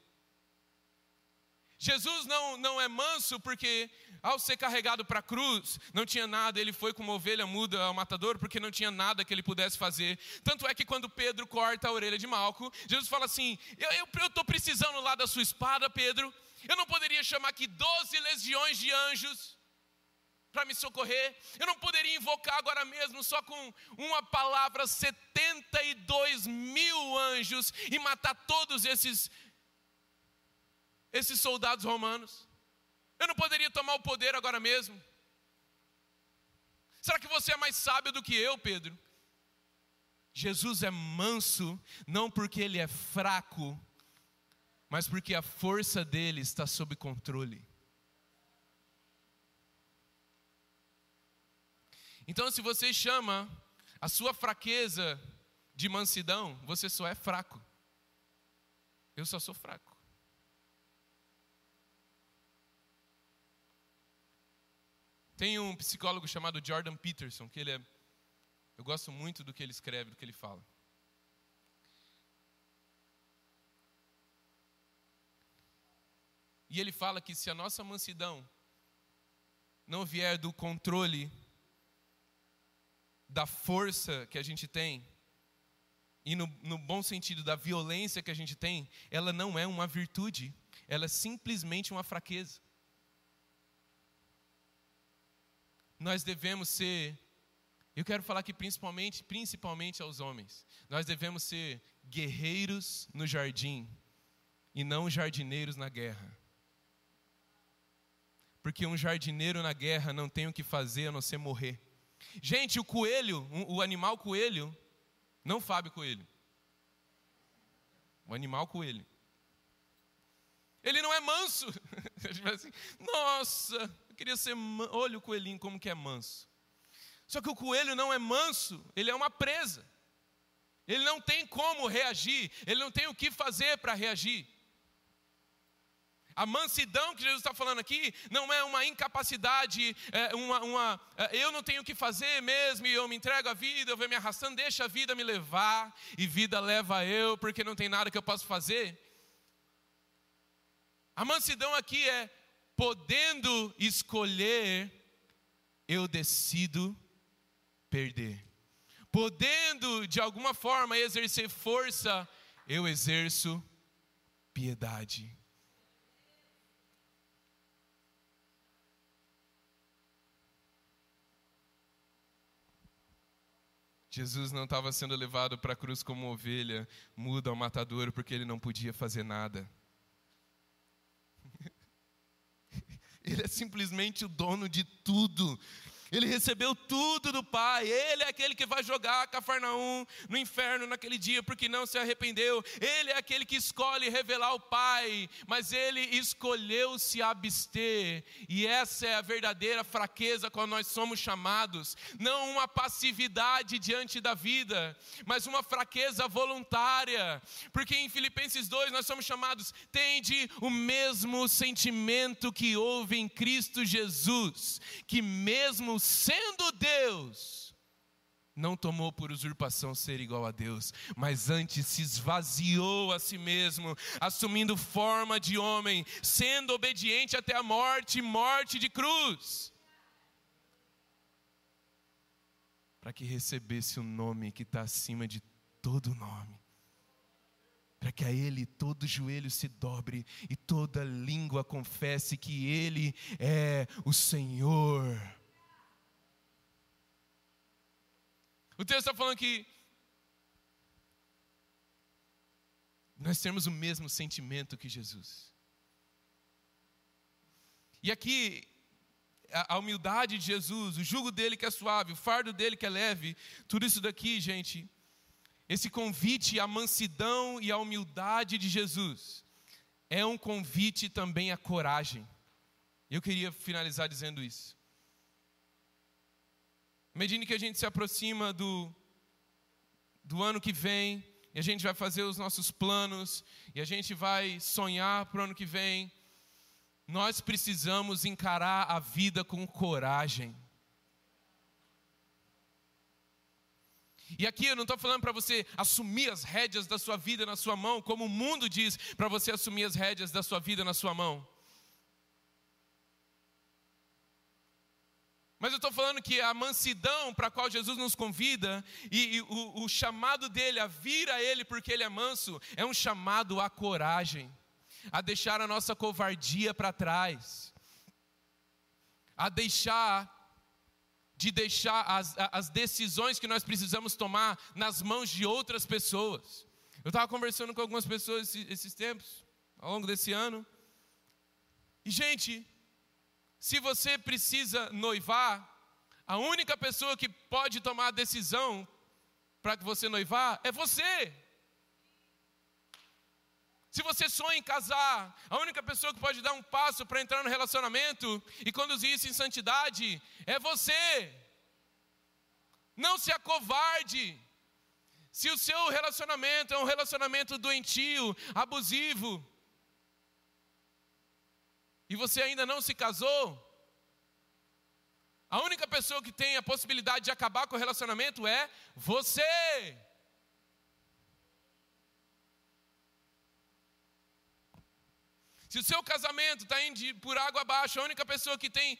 Jesus não, não é manso porque, ao ser carregado para a cruz, não tinha nada, ele foi como ovelha muda ao matador, porque não tinha nada que ele pudesse fazer. Tanto é que quando Pedro corta a orelha de Malco, Jesus fala assim: Eu estou precisando lá da sua espada, Pedro. Eu não poderia chamar aqui doze legiões de anjos para me socorrer. Eu não poderia invocar agora mesmo, só com uma palavra, 72 mil anjos e matar todos esses, esses soldados romanos. Eu não poderia tomar o poder agora mesmo. Será que você é mais sábio do que eu, Pedro? Jesus é manso, não porque ele é fraco, mas porque a força dele está sob controle. Então, se você chama a sua fraqueza de mansidão, você só é fraco. Eu só sou fraco. Tem um psicólogo chamado Jordan Peterson, que ele é. Eu gosto muito do que ele escreve, do que ele fala. E ele fala que se a nossa mansidão não vier do controle da força que a gente tem, e no, no, bom sentido da violência que a gente tem, ela não é uma virtude, ela é simplesmente uma fraqueza. Nós devemos ser, eu quero falar aqui principalmente, principalmente aos homens, nós devemos ser guerreiros no jardim e não jardineiros na guerra. Porque um jardineiro na guerra não tem o que fazer a não ser morrer. Gente, o coelho, o animal coelho, não Fábio Coelho. O animal coelho. Ele não é manso. assim, Nossa, queria ser. Olha o coelhinho como que é manso. Só que o coelho não é manso, ele é uma presa. Ele não tem como reagir, ele não tem o que fazer para reagir. A mansidão que Jesus está falando aqui não é uma incapacidade, é uma, uma é, eu não tenho o que fazer mesmo e eu me entrego à vida, eu vou me arrastando, deixa a vida me levar e vida leva eu porque não tem nada que eu possa fazer. A mansidão aqui é podendo escolher, eu decido perder. Podendo de alguma forma exercer força, eu exerço piedade. Jesus não estava sendo levado para a cruz como ovelha, muda ao matador, porque ele não podia fazer nada. Ele é simplesmente o dono de tudo. Ele recebeu tudo do Pai. Ele é aquele que vai jogar Cafarnaum no inferno naquele dia, porque não se arrependeu. Ele é aquele que escolhe revelar o Pai, mas ele escolheu se abster. E essa é a verdadeira fraqueza quando nós somos chamados. Não uma passividade diante da vida, mas uma fraqueza voluntária. Porque em Filipenses 2 nós somos chamados, tende o mesmo sentimento que houve em Cristo Jesus, que mesmo sendo Deus, não tomou por usurpação ser igual a Deus, mas antes se esvaziou a si mesmo, assumindo forma de homem, sendo obediente até a morte morte de cruz. Para que recebesse o nome que está acima de todo nome para que a Ele todo joelho se dobre e toda língua confesse que Ele é o Senhor. O texto está falando que nós temos o mesmo sentimento que Jesus. E aqui, a, humildade de Jesus, o jugo dele que é suave, o fardo dele que é leve, tudo isso daqui, gente, esse convite à mansidão e à humildade de Jesus, é um convite também à coragem. Eu queria finalizar dizendo isso. Imagine que a gente se aproxima do, do ano que vem, e a gente vai fazer os nossos planos, e a gente vai sonhar para o ano que vem. Nós precisamos encarar a vida com coragem. E aqui eu não estou falando para você assumir as rédeas da sua vida na sua mão, como o mundo diz para você assumir as rédeas da sua vida na sua mão. Mas eu estou falando que a mansidão para a qual Jesus nos convida e, e o, o chamado dele a vir a Ele porque Ele é manso é um chamado à coragem, a deixar a nossa covardia para trás, a deixar de deixar as, as decisões que nós precisamos tomar nas mãos de outras pessoas. Eu estava conversando com algumas pessoas esses, esses tempos, ao longo desse ano, e gente, se você precisa noivar, a única pessoa que pode tomar a decisão para que você noivar é você. Se você sonha em casar, a única pessoa que pode dar um passo para entrar no relacionamento e conduzir isso em santidade é você. Não se acovarde. Se o seu relacionamento é um relacionamento doentio, abusivo, e você ainda não se casou, a única pessoa que tem a possibilidade de acabar com o relacionamento é você. Se o seu casamento está indo por água abaixo, a única pessoa que tem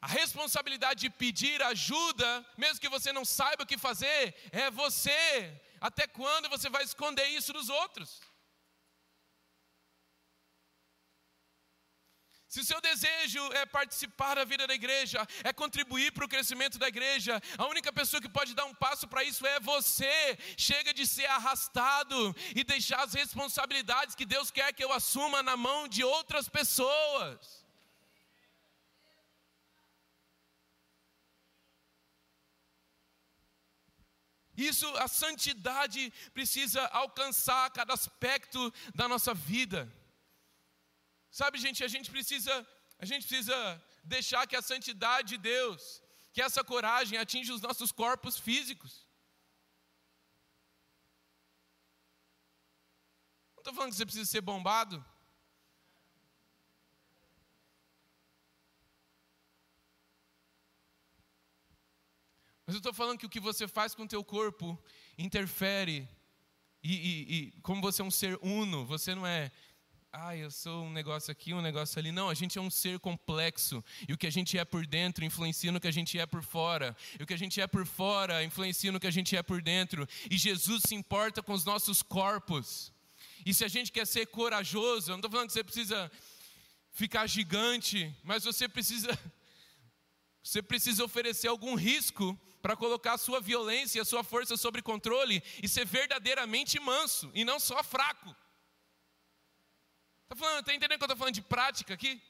a responsabilidade de pedir ajuda, mesmo que você não saiba o que fazer, é você. Até quando você vai esconder isso dos outros? Se o seu desejo é participar da vida da igreja, é contribuir para o crescimento da igreja, a única pessoa que pode dar um passo para isso é você. Chega de ser arrastado e deixar as responsabilidades que Deus quer que eu assuma na mão de outras pessoas. Isso, a santidade precisa alcançar cada aspecto da nossa vida. Sabe, gente, a gente precisa, a gente precisa deixar que a santidade de Deus, que essa coragem atinja os nossos corpos físicos. Não estou falando que você precisa ser bombado. Mas eu estou falando que o que você faz com o teu corpo interfere. E, e, e, como você é um ser uno, você não é ah, eu sou um negócio aqui, um negócio ali. Não, a gente é um ser complexo. E o que a gente é por dentro influencia no que a gente é por fora. E o que a gente é por fora influencia no que a gente é por dentro. E Jesus se importa com os nossos corpos. E se a gente quer ser corajoso, eu não estou falando que você precisa ficar gigante, mas você precisa. Você precisa oferecer algum risco para colocar a sua violência e a sua força sob controle e ser verdadeiramente manso e não só fraco. Está falando, tá entendendo que eu estou falando de prática aqui?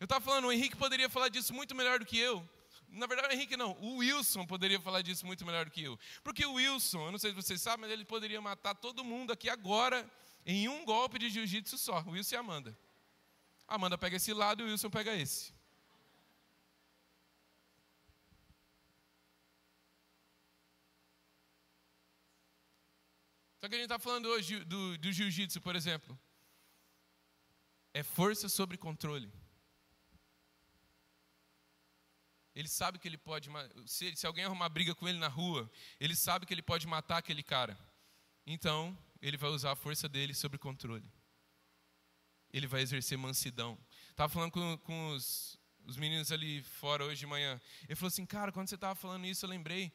Eu estava falando, o Henrique poderia falar disso muito melhor do que eu. Na verdade, o Henrique não, o Wilson poderia falar disso muito melhor do que eu. Porque o Wilson, eu não sei se vocês sabem, mas ele poderia matar todo mundo aqui agora em um golpe de jiu-jitsu só. O Wilson e a Amanda. A Amanda pega esse lado e o Wilson pega esse. Só que a gente está falando hoje do, do jiu-jitsu, por exemplo. É força sobre controle. Ele sabe que ele pode. Se, se alguém arrumar briga com ele na rua, ele sabe que ele pode matar aquele cara. Então, ele vai usar a força dele sobre controle. Ele vai exercer mansidão. Estava falando com, com os, os, meninos ali fora hoje de manhã. Ele falou assim, cara, quando você estava falando isso, eu lembrei.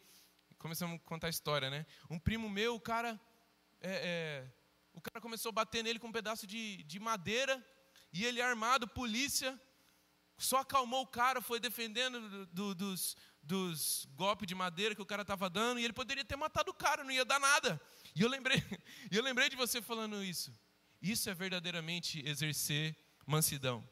Começamos a contar a história, né? Um primo meu, o cara é, é, o cara começou a bater nele com um pedaço de, de madeira, e ele armado, polícia, só acalmou o cara, foi defendendo do, do, dos, dos golpes de madeira que o cara estava dando, e ele poderia ter matado o cara, não ia dar nada. E eu lembrei, eu lembrei de você falando isso. Isso é verdadeiramente exercer mansidão.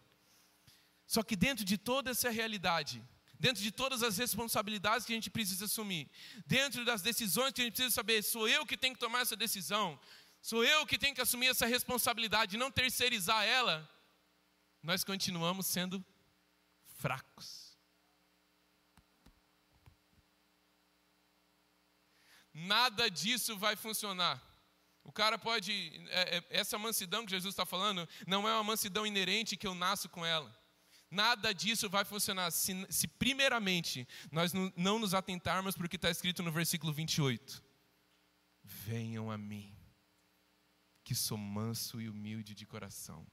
Só que dentro de toda essa realidade, dentro de todas as responsabilidades que a gente precisa assumir, dentro das decisões que a gente precisa saber, sou eu que tenho que tomar essa decisão, sou eu que tenho que assumir essa responsabilidade, não terceirizar ela, nós continuamos sendo fracos. Nada disso vai funcionar. O cara pode. É, é, essa mansidão que Jesus está falando não é uma mansidão inerente que eu nasço com ela. Nada disso vai funcionar se, se primeiramente, nós não nos atentarmos para o que está escrito no versículo 28. Venham a mim, que sou manso e humilde de coração.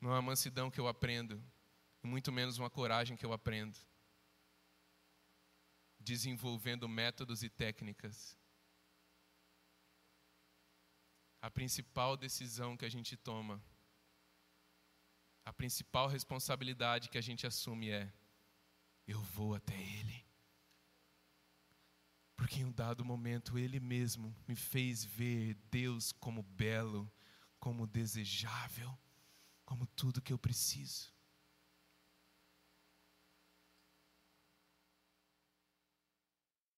Não é uma mansidão que eu aprendo, muito menos uma coragem que eu aprendo. Desenvolvendo métodos e técnicas. A principal decisão que a gente toma a principal responsabilidade que a gente assume é: eu vou até Ele. Porque em um dado momento Ele mesmo me fez ver Deus como belo, como desejável, como tudo que eu preciso.